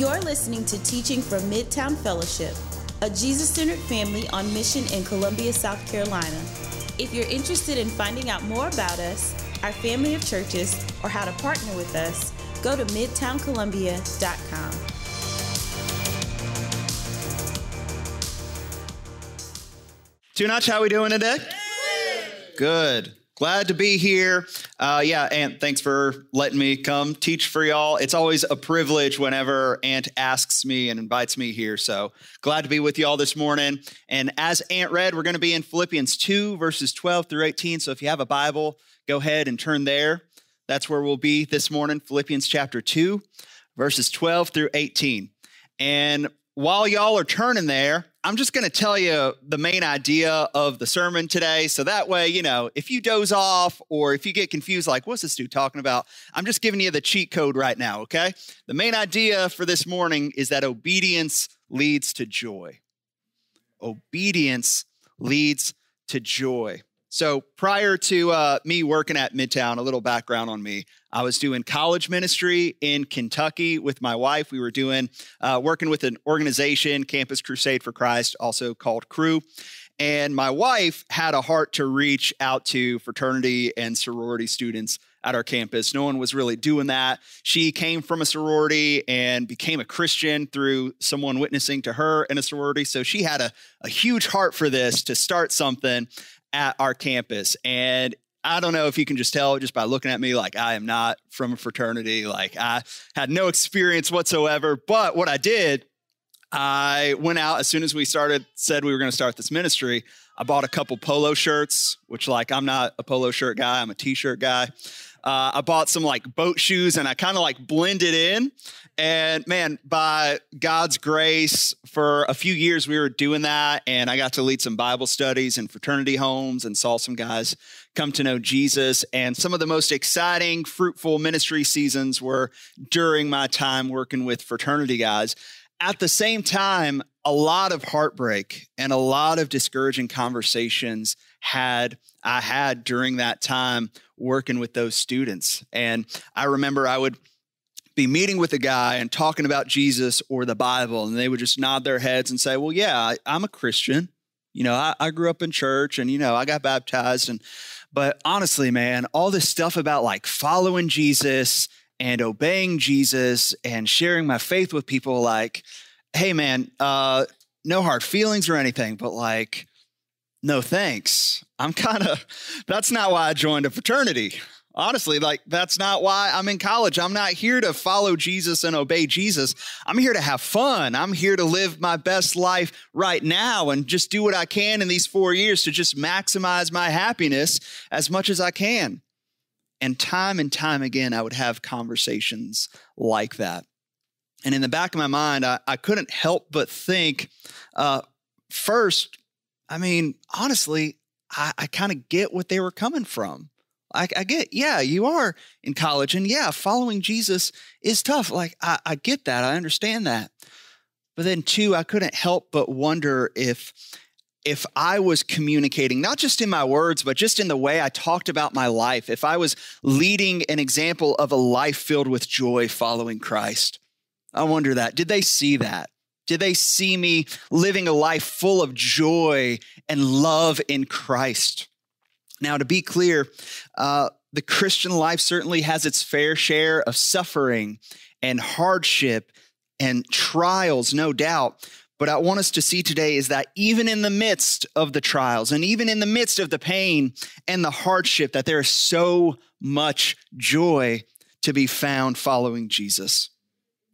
You're listening to Teaching from Midtown Fellowship, a Jesus centered family on mission in Columbia, South Carolina. If you're interested in finding out more about us, our family of churches, or how to partner with us, go to midtowncolumbia.com. Two Notch, how we doing today? Good. Glad to be here. Uh, yeah, Ant, thanks for letting me come teach for y'all. It's always a privilege whenever Ant asks me and invites me here. So glad to be with y'all this morning. And as Ant read, we're going to be in Philippians 2, verses 12 through 18. So if you have a Bible, go ahead and turn there. That's where we'll be this morning, Philippians chapter 2, verses 12 through 18. And while y'all are turning there, I'm just going to tell you the main idea of the sermon today. So that way, you know, if you doze off or if you get confused, like, what's this dude talking about? I'm just giving you the cheat code right now, okay? The main idea for this morning is that obedience leads to joy. Obedience leads to joy. So prior to uh, me working at Midtown, a little background on me. I was doing college ministry in Kentucky with my wife. We were doing uh, working with an organization, Campus Crusade for Christ, also called Cru. And my wife had a heart to reach out to fraternity and sorority students at our campus. No one was really doing that. She came from a sorority and became a Christian through someone witnessing to her in a sorority. So she had a, a huge heart for this to start something at our campus. And I don't know if you can just tell just by looking at me, like I am not from a fraternity. Like I had no experience whatsoever. But what I did, I went out as soon as we started, said we were going to start this ministry. I bought a couple polo shirts, which, like, I'm not a polo shirt guy, I'm a t shirt guy. Uh, I bought some like boat shoes and I kind of like blended in. And man, by God's grace, for a few years we were doing that. And I got to lead some Bible studies in fraternity homes and saw some guys come to know Jesus. And some of the most exciting, fruitful ministry seasons were during my time working with fraternity guys. At the same time, a lot of heartbreak and a lot of discouraging conversations had I had during that time working with those students. And I remember I would be meeting with a guy and talking about Jesus or the Bible, and they would just nod their heads and say, Well, yeah, I, am a Christian. You know, I, I grew up in church and, you know, I got baptized. And, but honestly, man, all this stuff about like following Jesus and obeying Jesus and sharing my faith with people, like, hey, man, uh, no hard feelings or anything, but like, no thanks. I'm kind of, that's not why I joined a fraternity. Honestly, like that's not why I'm in college. I'm not here to follow Jesus and obey Jesus. I'm here to have fun. I'm here to live my best life right now and just do what I can in these four years to just maximize my happiness as much as I can. And time and time again, I would have conversations like that. And in the back of my mind, I, I couldn't help but think uh, first, I mean, honestly, I, I kind of get what they were coming from. I, I, get, yeah, you are in college, and yeah, following Jesus is tough. Like, I, I get that, I understand that. But then, two, I couldn't help but wonder if if I was communicating, not just in my words, but just in the way I talked about my life, if I was leading an example of a life filled with joy following Christ. I wonder that. Did they see that? Did they see me living a life full of joy and love in Christ? Now, to be clear, uh, the Christian life certainly has its fair share of suffering and hardship and trials, no doubt. But I want us to see today is that even in the midst of the trials and even in the midst of the pain and the hardship, that there is so much joy to be found following Jesus.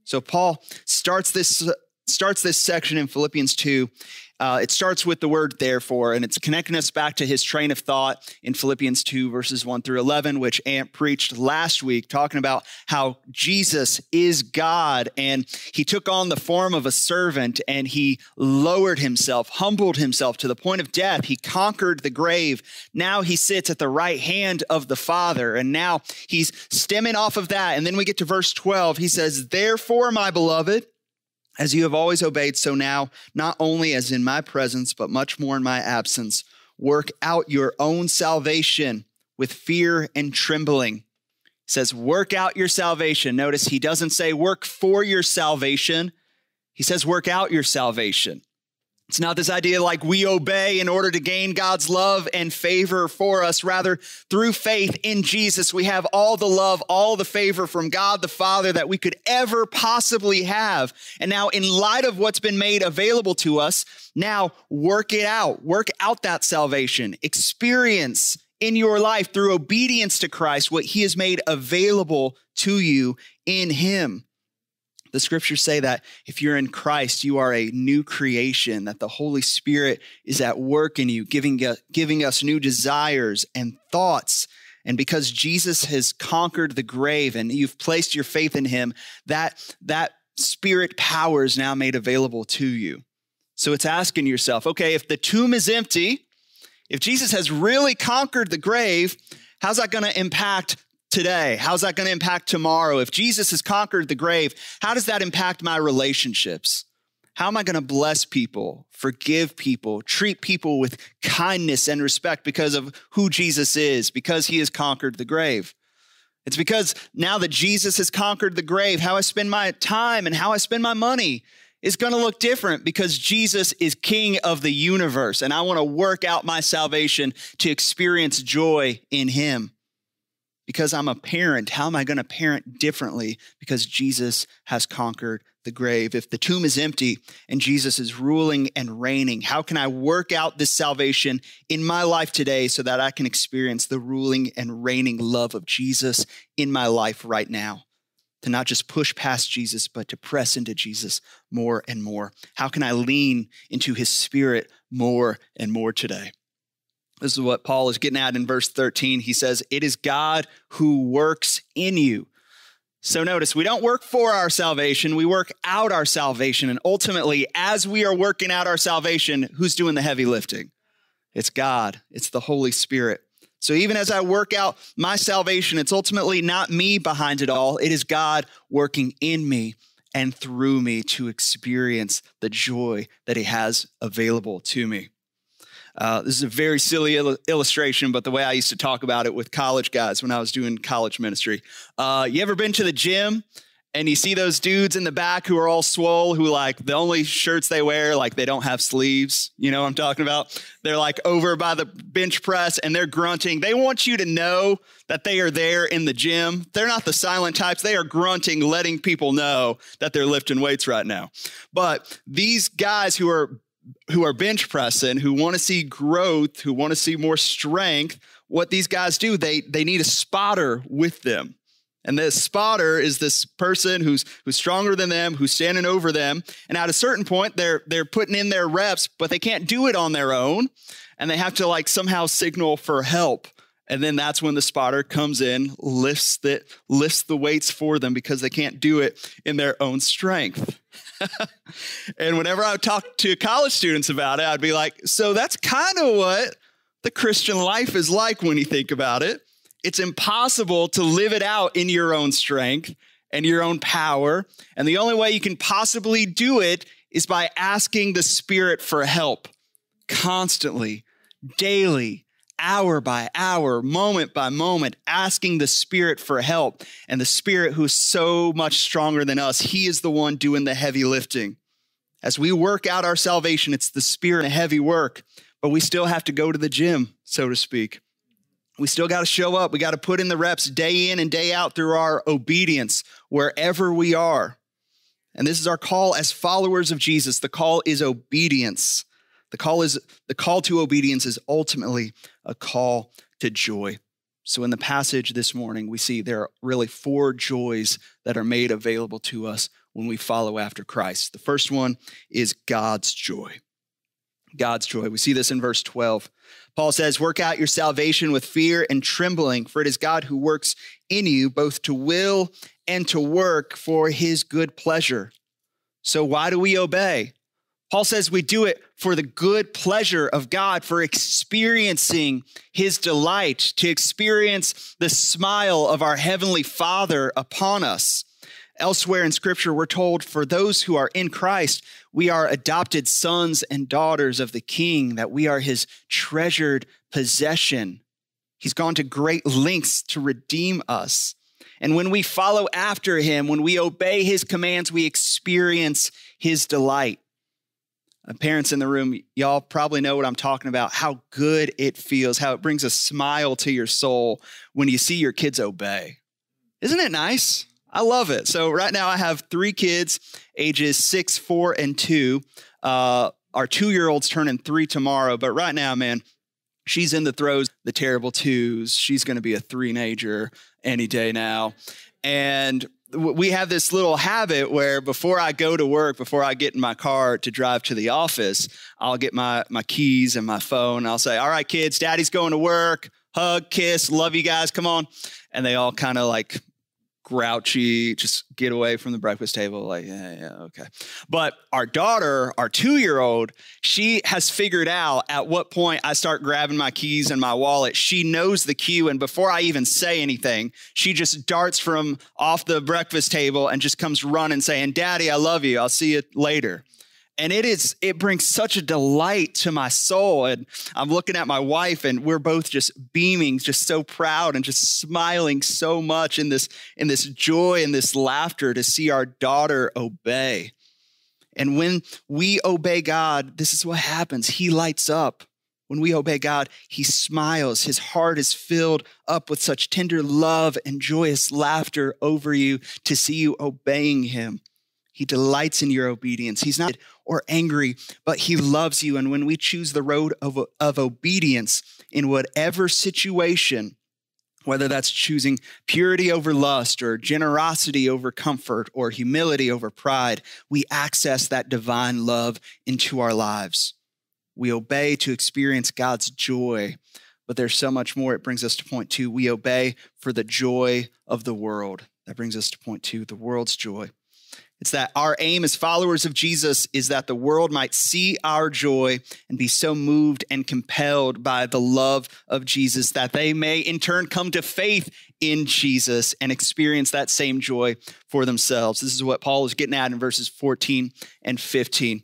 So Paul starts this starts this section in Philippians 2. Uh, it starts with the word therefore, and it's connecting us back to his train of thought in Philippians 2, verses 1 through 11, which Ant preached last week, talking about how Jesus is God and he took on the form of a servant and he lowered himself, humbled himself to the point of death. He conquered the grave. Now he sits at the right hand of the Father, and now he's stemming off of that. And then we get to verse 12. He says, Therefore, my beloved, as you have always obeyed, so now, not only as in my presence, but much more in my absence, work out your own salvation with fear and trembling. says, work out your salvation. Notice he doesn't say work for your salvation. He says, work out your salvation. It's not this idea like we obey in order to gain God's love and favor for us. Rather, through faith in Jesus, we have all the love, all the favor from God the Father that we could ever possibly have. And now, in light of what's been made available to us, now work it out. Work out that salvation. Experience in your life through obedience to Christ what he has made available to you in him. The scriptures say that if you're in Christ, you are a new creation, that the Holy Spirit is at work in you, giving, giving us new desires and thoughts. And because Jesus has conquered the grave and you've placed your faith in him, that, that spirit power is now made available to you. So it's asking yourself, okay, if the tomb is empty, if Jesus has really conquered the grave, how's that going to impact today? How's that going to impact tomorrow? If Jesus has conquered the grave, how does that impact my relationships? How am I going to bless people, forgive people, treat people with kindness and respect because of who Jesus is, because he has conquered the grave? It's because now that Jesus has conquered the grave, how I spend my time and how I spend my money is going to look different because Jesus is king of the universe. And I want to work out my salvation to experience joy in him because I'm a parent, how am I going to parent differently because Jesus has conquered the grave? If the tomb is empty and Jesus is ruling and reigning, how can I work out this salvation in my life today so that I can experience the ruling and reigning love of Jesus in my life right now? To not just push past Jesus, but to press into Jesus more and more. How can I lean into his spirit more and more today? This is what Paul is getting at in verse 13. He says, It is God who works in you. So notice, we don't work for our salvation, we work out our salvation. And ultimately, as we are working out our salvation, who's doing the heavy lifting? It's God, it's the Holy Spirit. So even as I work out my salvation, it's ultimately not me behind it all. It is God working in me and through me to experience the joy that He has available to me. Uh, this is a very silly il- illustration, but the way I used to talk about it with college guys when I was doing college ministry. Uh, you ever been to the gym and you see those dudes in the back who are all swole, who like the only shirts they wear, like they don't have sleeves. You know what I'm talking about? They're like over by the bench press and they're grunting. They want you to know that they are there in the gym. They're not the silent types. They are grunting, letting people know that they're lifting weights right now. But these guys who are who are bench pressing, who want to see growth, who want to see more strength, what these guys do, they they need a spotter with them. And this spotter is this person who's who's stronger than them, who's standing over them. And at a certain point, they're they're putting in their reps, but they can't do it on their own. And they have to like somehow signal for help. And then that's when the spotter comes in, lifts the lifts the weights for them because they can't do it in their own strength. and whenever I would talk to college students about it, I'd be like, so that's kind of what the Christian life is like when you think about it. It's impossible to live it out in your own strength and your own power. And the only way you can possibly do it is by asking the Spirit for help constantly, daily, hour by hour, moment by moment, asking the Spirit for help. And the Spirit, who's so much stronger than us, He is the one doing the heavy lifting. As we work out our salvation, it's the Spirit and heavy work, but we still have to go to the gym, so to speak. We still got to show up. We got to put in the reps day in and day out through our obedience wherever we are. And this is our call as followers of Jesus. The call is obedience. The call is the call to obedience is ultimately a call to joy. So in the passage this morning, we see there are really four joys that are made available to us when we follow after Christ. The first one is God's joy. God's joy. We see this in verse 12. Paul says, Work out your salvation with fear and trembling, for it is God who works in you both to will and to work for his good pleasure. So, why do we obey? Paul says we do it for the good pleasure of God, for experiencing his delight, to experience the smile of our heavenly Father upon us. Elsewhere in scripture, we're told for those who are in Christ, we are adopted sons and daughters of the King, that we are his treasured possession. He's gone to great lengths to redeem us. And when we follow after him, when we obey his commands, we experience his delight. Uh, parents in the room, y'all probably know what I'm talking about, how good it feels, how it brings a smile to your soul when you see your kids obey. Isn't it nice? I love it. So, right now, I have three kids, ages six, four, and two. Uh, our two year old's turning three tomorrow. But right now, man, she's in the throes, the terrible twos. She's going to be a three nager any day now. And we have this little habit where before I go to work, before I get in my car to drive to the office, I'll get my, my keys and my phone. I'll say, All right, kids, daddy's going to work. Hug, kiss, love you guys, come on. And they all kind of like grouchy, just get away from the breakfast table. Like, yeah, yeah, okay. But our daughter, our two year old, she has figured out at what point I start grabbing my keys and my wallet. She knows the cue. And before I even say anything, she just darts from off the breakfast table and just comes running saying, Daddy, I love you. I'll see you later and it is it brings such a delight to my soul and i'm looking at my wife and we're both just beaming just so proud and just smiling so much in this in this joy and this laughter to see our daughter obey and when we obey god this is what happens he lights up when we obey God, he smiles. His heart is filled up with such tender love and joyous laughter over you to see you obeying him. He delights in your obedience. He's not or angry, but he loves you. And when we choose the road of, of obedience in whatever situation, whether that's choosing purity over lust or generosity over comfort or humility over pride, we access that divine love into our lives. We obey to experience God's joy, but there's so much more. It brings us to point two. We obey for the joy of the world. That brings us to point two the world's joy. It's that our aim as followers of Jesus is that the world might see our joy and be so moved and compelled by the love of Jesus that they may in turn come to faith in Jesus and experience that same joy for themselves. This is what Paul is getting at in verses 14 and 15.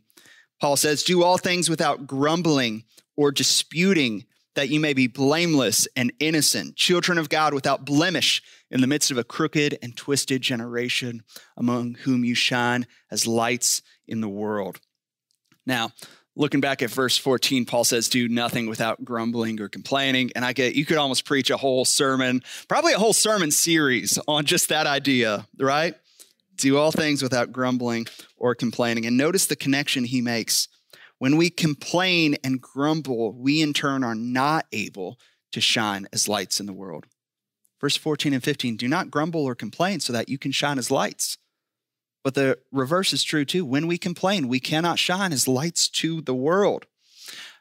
Paul says, Do all things without grumbling or disputing that you may be blameless and innocent, children of God without blemish in the midst of a crooked and twisted generation among whom you shine as lights in the world. Now, looking back at verse 14, Paul says, Do nothing without grumbling or complaining. And I get, you could almost preach a whole sermon, probably a whole sermon series on just that idea, right? Do all things without grumbling or complaining. And notice the connection he makes when we complain and grumble, we in turn are not able to shine as lights in the world. Verse 14 and 15 do not grumble or complain so that you can shine as lights. But the reverse is true too. When we complain, we cannot shine as lights to the world.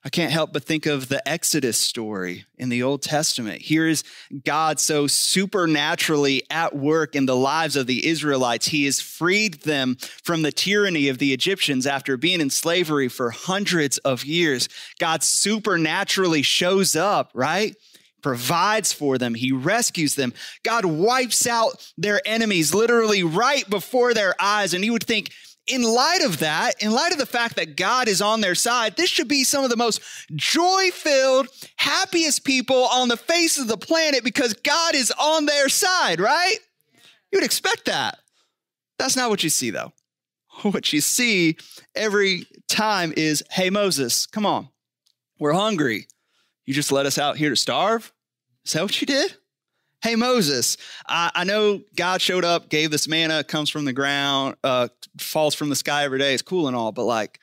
I can't help but think of the Exodus story in the Old Testament. Here is God so supernaturally at work in the lives of the Israelites. He has freed them from the tyranny of the Egyptians after being in slavery for hundreds of years. God supernaturally shows up, right? provides for them. He rescues them. God wipes out their enemies literally right before their eyes. And you would think, in light of that, in light of the fact that God is on their side, this should be some of the most joy filled, happiest people on the face of the planet because God is on their side, right? You would expect that. That's not what you see, though. What you see every time is hey, Moses, come on. We're hungry. You just let us out here to starve? Is that what you did? Hey, Moses, I, I, know God showed up, gave this manna, comes from the ground, uh, falls from the sky every day. It's cool and all, but like,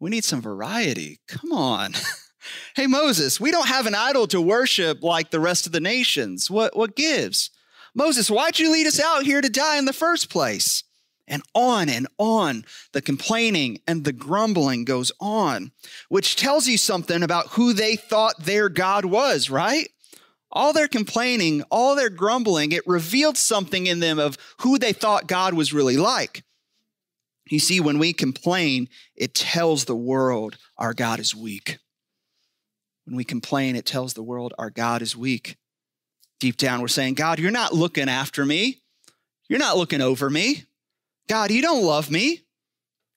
we need some variety. Come on. hey, Moses, we don't have an idol to worship like the rest of the nations. What, what gives? Moses, why'd you lead us out here to die in the first place? And on and on, the complaining and the grumbling goes on, which tells you something about who they thought their God was, right? all their complaining, all their grumbling, it revealed something in them of who they thought God was really like. You see, when we complain, it tells the world our God is weak. When we complain, it tells the world our God is weak. Deep down, we're saying, God, you're not looking after me. You're not looking over me. God, you don't love me.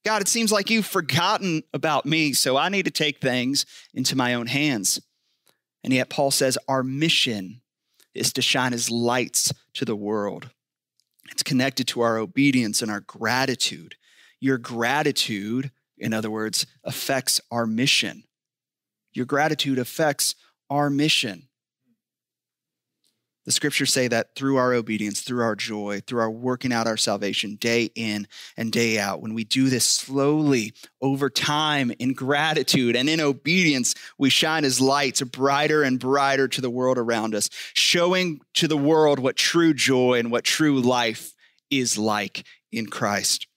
God, it seems like you've forgotten about me, so I need to take things into my own hands. And yet, Paul says our mission is to shine as lights to the world. It's connected to our obedience and our gratitude. Your gratitude, in other words, affects our mission. Your gratitude affects our mission. The scriptures say that through our obedience, through our joy, through our working out our salvation day in and day out, when we do this slowly over time in gratitude and in obedience, we shine as lights brighter and brighter to the world around us, showing to the world what true joy and what true life is like in Christ.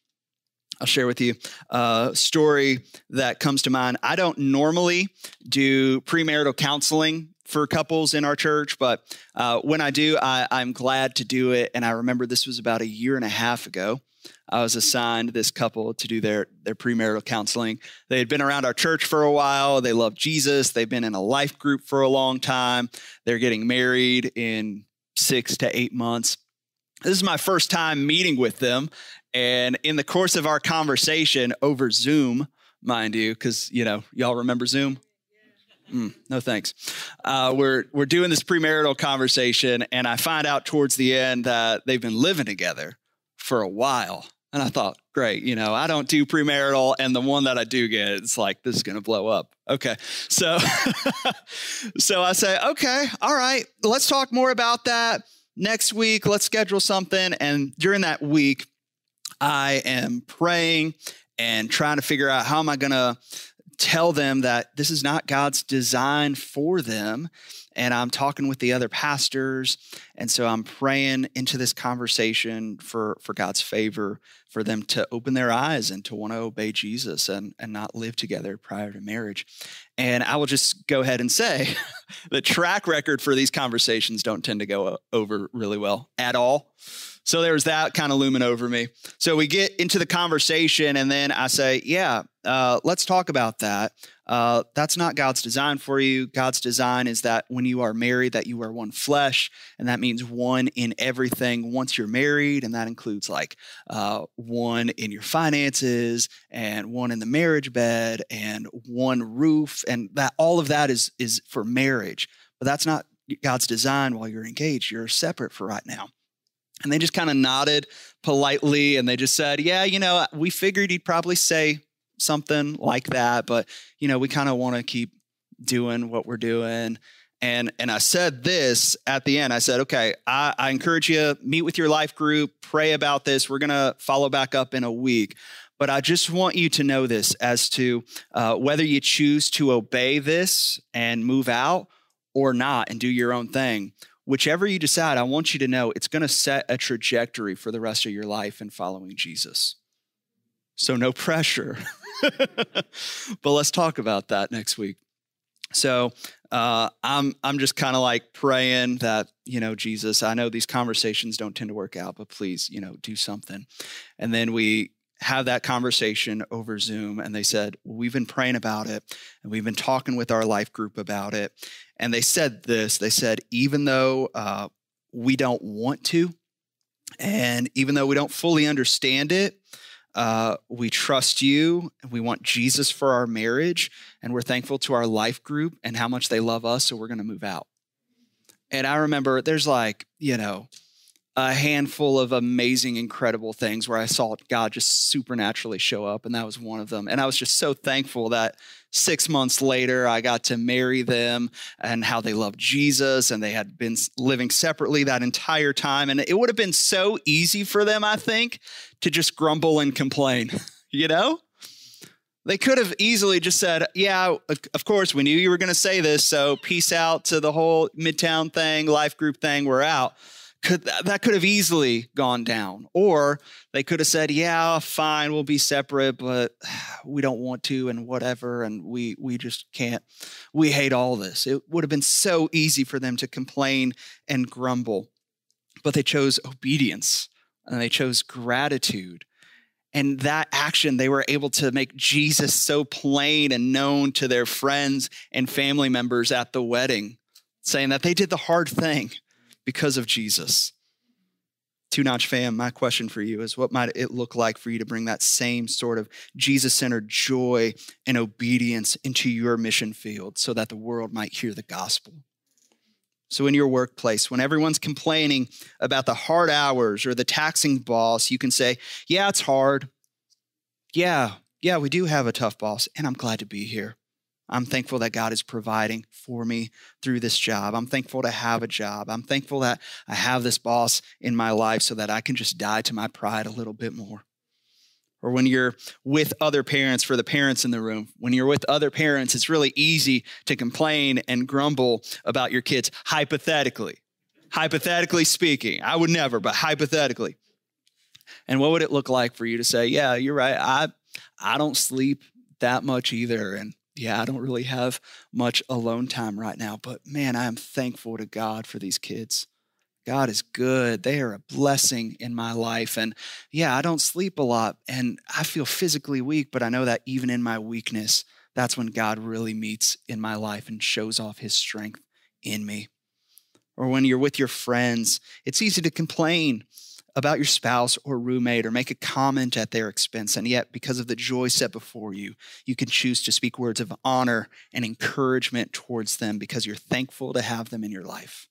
I'll share with you a story that comes to mind. I don't normally do premarital counseling for couples in our church, but uh, when I do, I, I'm glad to do it. And I remember this was about a year and a half ago. I was assigned this couple to do their their premarital counseling. They had been around our church for a while. They love Jesus. They've been in a life group for a long time. They're getting married in six to eight months. This is my first time meeting with them, and in the course of our conversation over Zoom, mind you, because you know y'all remember Zoom. Mm, no thanks. Uh, we're we're doing this premarital conversation, and I find out towards the end that they've been living together for a while. And I thought, great, you know, I don't do premarital, and the one that I do get, it's like this is going to blow up. Okay, so so I say, okay, all right, let's talk more about that next week. Let's schedule something, and during that week, I am praying and trying to figure out how am I going to tell them that this is not God's design for them. And I'm talking with the other pastors. And so I'm praying into this conversation for, for God's favor, for them to open their eyes and to want to obey Jesus and, and not live together prior to marriage. And I will just go ahead and say the track record for these conversations don't tend to go over really well at all. So there was that kind of looming over me. So we get into the conversation, and then I say, Yeah, uh, let's talk about that. Uh, that's not God's design for you. God's design is that when you are married, that you are one flesh, and that means one in everything once you're married, and that includes like uh, one in your finances, and one in the marriage bed, and one roof, and that all of that is is for marriage. But that's not God's design while you're engaged. You're separate for right now. And they just kind of nodded politely and they just said, Yeah, you know, we figured he'd probably say something like that, but, you know, we kind of want to keep doing what we're doing. And, and I said this at the end. I said, okay, I, I encourage you meet with your life group, pray about this. We're going to follow back up in a week. But I just want you to know this as to uh, whether you choose to obey this and move out or not and do your own thing whichever you decide, I want you to know it's going to set a trajectory for the rest of your life in following Jesus. So, no pressure. but let's talk about that next week. So, uh, I'm I'm just kind of like praying that you know Jesus. I know these conversations don't tend to work out, but please you know do something. And then we have that conversation over Zoom, and they said well, we've been praying about it, and we've been talking with our life group about it, and they said this they said, even though uh, we don't want to, and even though we don't fully understand it, uh, we trust you and we want Jesus for our marriage. And we're thankful to our life group and how much they love us. So we're going to move out. And I remember there's like, you know, a handful of amazing, incredible things where I saw God just supernaturally show up, and that was one of them. And I was just so thankful that six months later I got to marry them and how they loved Jesus and they had been living separately that entire time. And it would have been so easy for them, I think, to just grumble and complain, you know? They could have easily just said, Yeah, of course, we knew you were going to say this. So peace out to the whole Midtown thing, life group thing, we're out could that could have easily gone down. Or they could have said yeah fine we'll be separate but we don't want to and whatever and we we just can't we hate all this. It would have been so easy for them to complain and grumble but they chose obedience and they chose gratitude. And that action they were able to make jesus so plain and known to their friends and family members at the wedding saying that they did the hard thing because of Jesus. Two Notch fam, my question for you is what might it look like for you to bring that same sort of Jesus centered joy and obedience into your mission field so that the world might hear the gospel? So, in your workplace, when everyone's complaining about the hard hours or the taxing boss, you can say, Yeah, it's hard. Yeah, yeah, we do have a tough boss, and I'm glad to be here. I'm thankful that God is providing for me through this job. I'm thankful to have a job. I'm thankful that I have this boss in my life so that I can just die to my pride a little bit more. Or when you're with other parents, for the parents in the room, when you're with other parents, it's really easy to complain and grumble about your kids, hypothetically. Hypothetically speaking, I would never, but hypothetically. And what would it look like for you to say, Yeah, you're right. I, I don't sleep that much either. And yeah, I don't really have much alone time right now, but man, I am thankful to God for these kids. God is good. They are a blessing in my life. And yeah, I don't sleep a lot and I feel physically weak, but I know that even in my weakness, that's when God really meets in my life and shows off his strength in me. Or when you're with your friends, it's easy to complain about your spouse or roommate or make a comment at their expense. And yet, because of the joy set before you, you can choose to speak words of honor and encouragement towards them because you're thankful to have them in your life.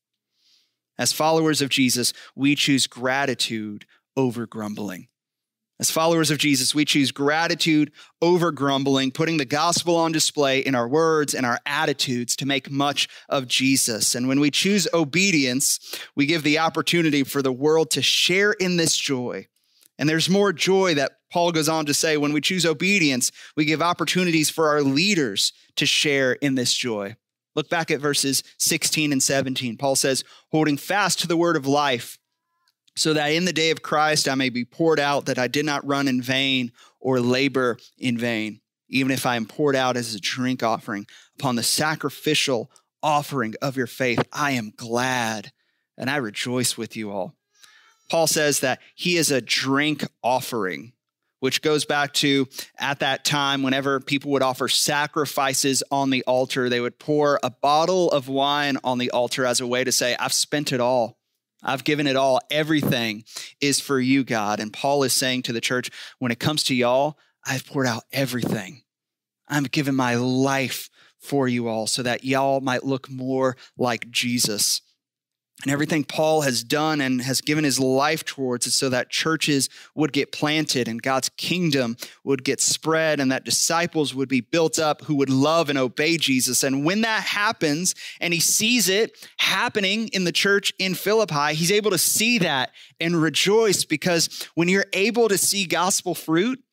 As followers of Jesus, we choose gratitude over grumbling. As followers of Jesus, we choose gratitude over grumbling, putting the gospel on display in our words and our attitudes to make much of Jesus. And when we choose obedience, we give the opportunity for the world to share in this joy. And there's more joy that Paul goes on to say when we choose obedience, we give opportunities for our leaders to share in this joy. Look back at verses 16 and 17. Paul says, holding fast to the word of life so that in the day of Christ I may be poured out, that I did not run in vain or labor in vain, even if I am poured out as a drink offering upon the sacrificial offering of your faith. I am glad and I rejoice with you all. Paul says that he is a drink offering which goes back to at that time, whenever people would offer sacrifices on the altar, they would pour a bottle of wine on the altar as a way to say, I've spent it all. I've given it all. Everything is for you, God. And Paul is saying to the church, when it comes to y'all, I've poured out everything. I'm giving my life for you all so that y'all might look more like Jesus. And everything Paul has done and has given his life towards is so that churches would get planted and God's kingdom would get spread and that disciples would be built up who would love and obey Jesus. And when that happens and he sees it happening in the church in Philippi, he's able to see that and rejoice because when you're able to see gospel fruit,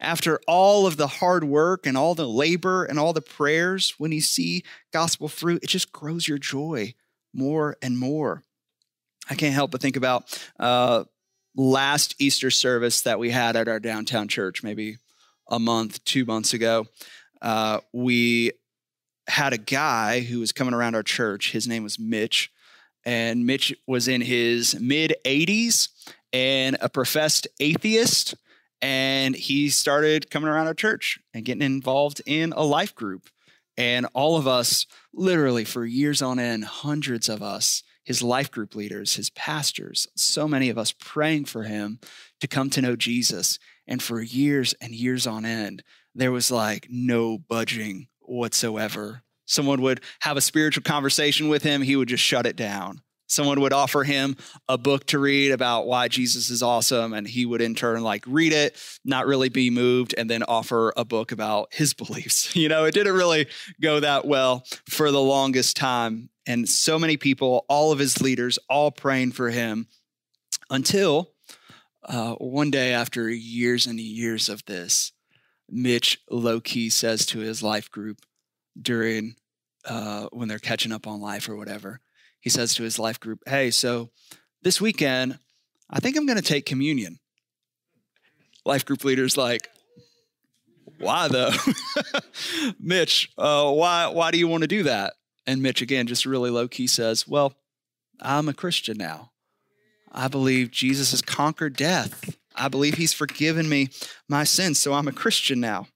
after all of the hard work and all the labor and all the prayers, when you see gospel fruit, it just grows your joy more and more. I can't help but think about uh, last Easter service that we had at our downtown church, maybe a month, two months ago. Uh, we had a guy who was coming around our church. His name was Mitch. And Mitch was in his mid 80s and a professed atheist. And he started coming around our church and getting involved in a life group. And all of us, literally for years on end, hundreds of us, his life group leaders, his pastors, so many of us praying for him to come to know Jesus. And for years and years on end, there was like no budging whatsoever. Someone would have a spiritual conversation with him, he would just shut it down. Someone would offer him a book to read about why Jesus is awesome, and he would in turn like read it, not really be moved, and then offer a book about his beliefs. You know, it didn't really go that well for the longest time. And so many people, all of his leaders, all praying for him until uh, one day after years and years of this, Mitch low key says to his life group during uh, when they're catching up on life or whatever, he says to his life group, Hey, so this weekend, I think I'm going to take communion. Life group leader's like, Why though? Mitch, uh, why, why do you want to do that? And Mitch, again, just really low key says, Well, I'm a Christian now. I believe Jesus has conquered death. I believe he's forgiven me my sins, so I'm a Christian now.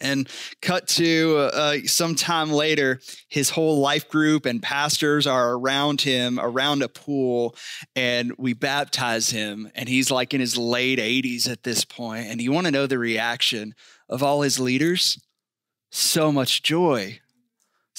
And cut to uh, some time later, his whole life group and pastors are around him, around a pool, and we baptize him. And he's like in his late 80s at this point. And you want to know the reaction of all his leaders? So much joy,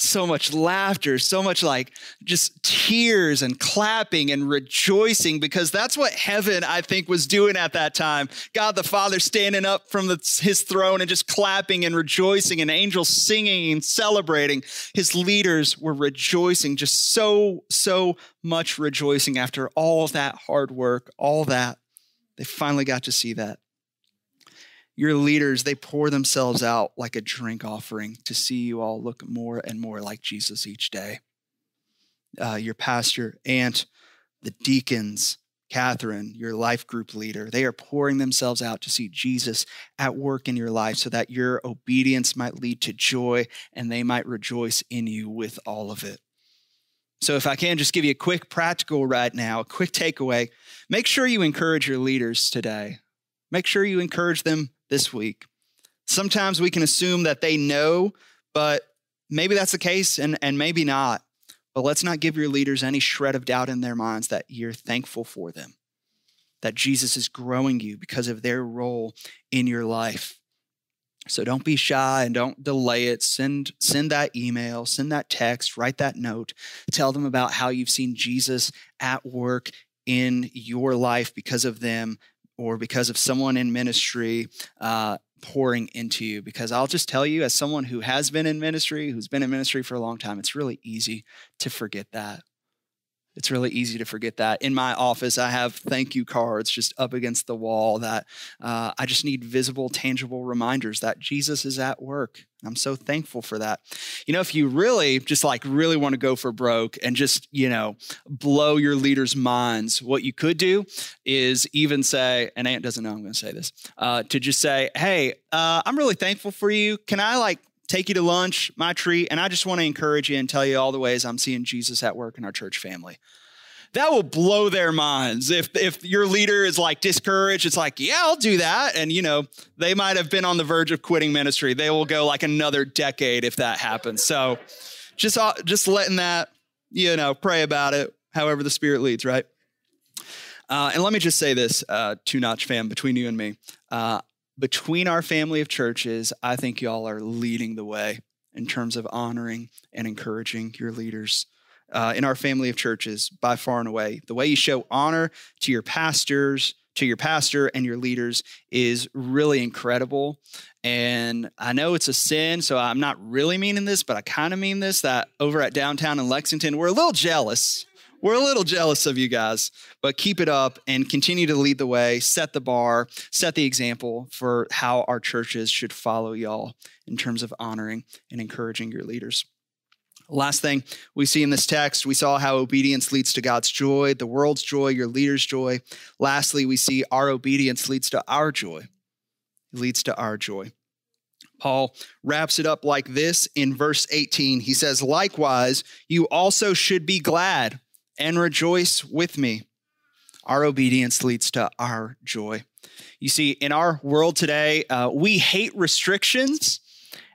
so much laughter, so much like just tears and clapping and rejoicing because that's what heaven, I think, was doing at that time. God the Father standing up from the, his throne and just clapping and rejoicing, and angels singing and celebrating. His leaders were rejoicing, just so, so much rejoicing after all that hard work, all that. They finally got to see that your leaders, they pour themselves out like a drink offering to see you all look more and more like Jesus each day. Uh, your pastor, Ant, the deacons, Catherine, your life group leader, they are pouring themselves out to see Jesus at work in your life so that your obedience might lead to joy and they might rejoice in you with all of it. So, if I can just give you a quick practical right now, a quick takeaway, make sure you encourage your leaders today. Make sure you encourage them this week. Sometimes we can assume that they know, but maybe that's the case and, and maybe not. But let's not give your leaders any shred of doubt in their minds that you're thankful for them, that Jesus is growing you because of their role in your life. So don't be shy and don't delay it. Send send that email, send that text, write that note. Tell them about how you've seen Jesus at work in your life because of them or because of someone in ministry uh, pouring into you. Because I'll just tell you, as someone who has been in ministry, who's been in ministry for a long time, it's really easy to forget that. It's really easy to forget that. In my office, I have thank you cards just up against the wall that uh, I just need visible, tangible reminders that Jesus is at work. I'm so thankful for that. You know, if you really just like really want to go for broke and just, you know, blow your leaders' minds, what you could do is even say, and Ant doesn't know I'm going to say this, uh, to just say, hey, uh, I'm really thankful for you. Can I like take you to lunch, my treat, and I just want to encourage you and tell you all the ways I'm seeing Jesus at work in our church family. That will blow their minds. If if your leader is like discouraged, it's like, yeah, I'll do that. And you know, they might have been on the verge of quitting ministry. They will go like another decade if that happens. So just uh, just letting that, you know, pray about it, however the spirit leads, right? Uh, and let me just say this, uh, two notch fam, between you and me. Uh, between our family of churches, I think y'all are leading the way in terms of honoring and encouraging your leaders. Uh, in our family of churches, by far and away, the way you show honor to your pastors, to your pastor and your leaders is really incredible. And I know it's a sin, so I'm not really meaning this, but I kind of mean this that over at downtown in Lexington, we're a little jealous we're a little jealous of you guys, but keep it up and continue to lead the way, set the bar, set the example for how our churches should follow y'all in terms of honoring and encouraging your leaders. Last thing we see in this text, we saw how obedience leads to God's joy, the world's joy, your leader's joy. Lastly, we see our obedience leads to our joy. It leads to our joy. Paul wraps it up like this in verse 18. He says, Likewise, you also should be glad and rejoice with me. Our obedience leads to our joy. You see, in our world today, uh, we hate restrictions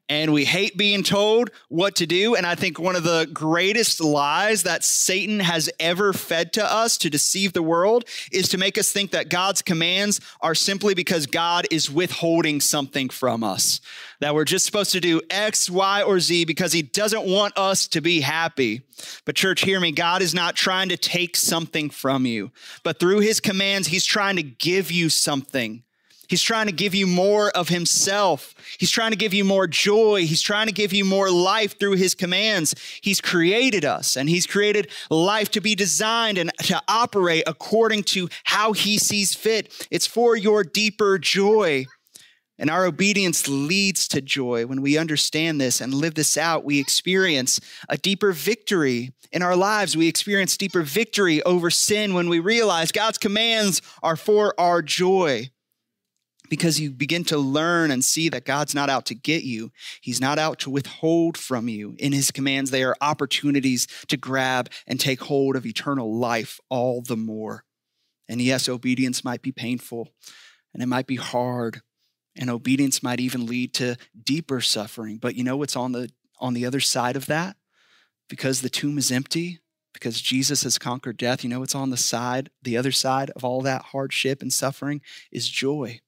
and we hate being told what to do. And I think one of the greatest lies that Satan has ever fed to us to deceive the world is to make us think that God's commands are simply because God is withholding something from us. That we're just supposed to do X, Y, or Z because he doesn't want us to be happy. But, church, hear me. God is not trying to take something from you, but through his commands, he's trying to give you something. He's trying to give you more of himself. He's trying to give you more joy. He's trying to give you more life through his commands. He's created us and he's created life to be designed and to operate according to how he sees fit. It's for your deeper joy. And our obedience leads to joy. When we understand this and live this out, we experience a deeper victory in our lives. We experience deeper victory over sin when we realize God's commands are for our joy because you begin to learn and see that God's not out to get you. He's not out to withhold from you. In his commands, they are opportunities to grab and take hold of eternal life all the more. And yes, obedience might be painful and it might be hard, and obedience might even lead to deeper suffering. But you know what's on the on the other side of that? Because the tomb is empty, because Jesus has conquered death, you know what's on the side, the other side of all that hardship and suffering is joy.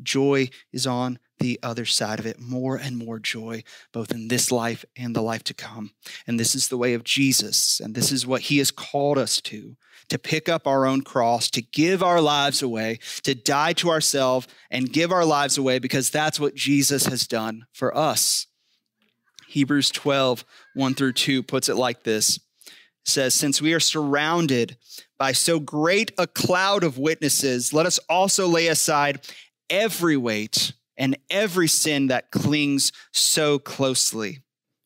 Joy is on the other side of it more and more joy, both in this life and the life to come. And this is the way of Jesus, and this is what he has called us to to pick up our own cross, to give our lives away, to die to ourselves and give our lives away because that's what Jesus has done for us. Hebrews 12, 1 through 2 puts it like this. Says, Since we are surrounded by so great a cloud of witnesses, let us also lay aside every weight and every sin that clings so closely.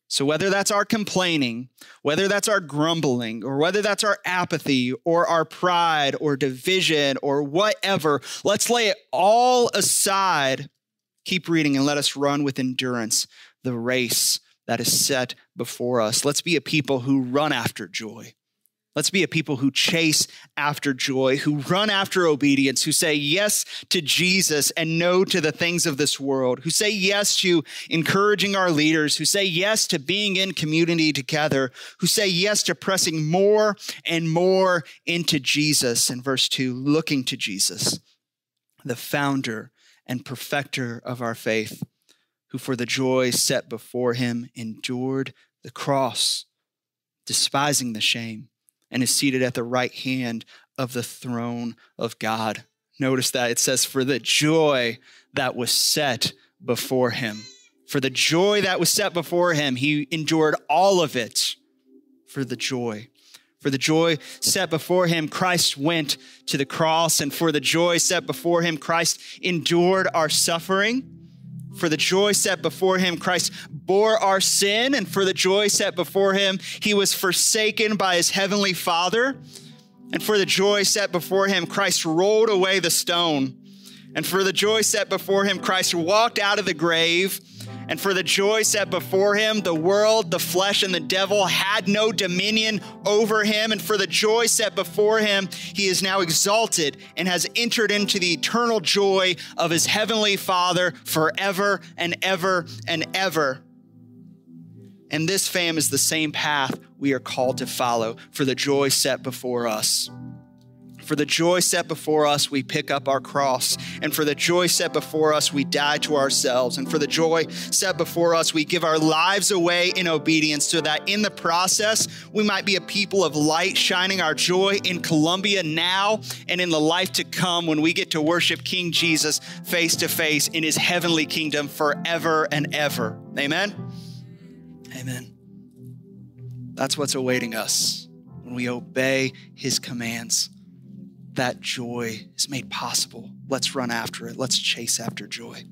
So, whether that's our complaining, whether that's our grumbling, or whether that's our apathy, or our pride, or division, or whatever, let's lay it all aside. Keep reading and let us run with endurance the race that is set before us. Let's be a people who run after joy. Let's be a people who chase after joy, who run after obedience, who say yes to Jesus and no to the things of this world, who say yes to encouraging our leaders, who say yes to being in community together, who say yes to pressing more and more into Jesus. In verse 2, looking to Jesus, the founder and perfecter of our faith, who for the joy set before him endured the cross, despising the shame and is seated at the right hand of the throne of God. Notice that it says, for the joy that was set before him. For the joy that was set before him, he endured all of it for the joy. For the joy set before him, Christ went to the cross, and for the joy set before him, Christ endured our suffering. For the joy set before him, Christ bore our sin, and for the joy set before him, he was forsaken by his heavenly Father. And for the joy set before him, Christ rolled away the stone. And for the joy set before him, Christ walked out of the grave. And for the joy set before him, the world, the flesh, and the devil had no dominion over him. And for the joy set before him, he is now exalted and has entered into the eternal joy of his heavenly Father forever and ever and ever. And this, fam, is the same path we are called to follow for the joy set before us. For the joy set before us, we pick up our cross. And for the joy set before us, we die to ourselves. And for the joy set before us, we give our lives away in obedience so that in the process, we might be a people of light, shining our joy in Columbia now and in the life to come when we get to worship King Jesus face to face in his heavenly kingdom forever and ever. Amen. Amen. That's what's awaiting us when we obey his commands that joy is made possible. Let's run after it. Let's chase after joy.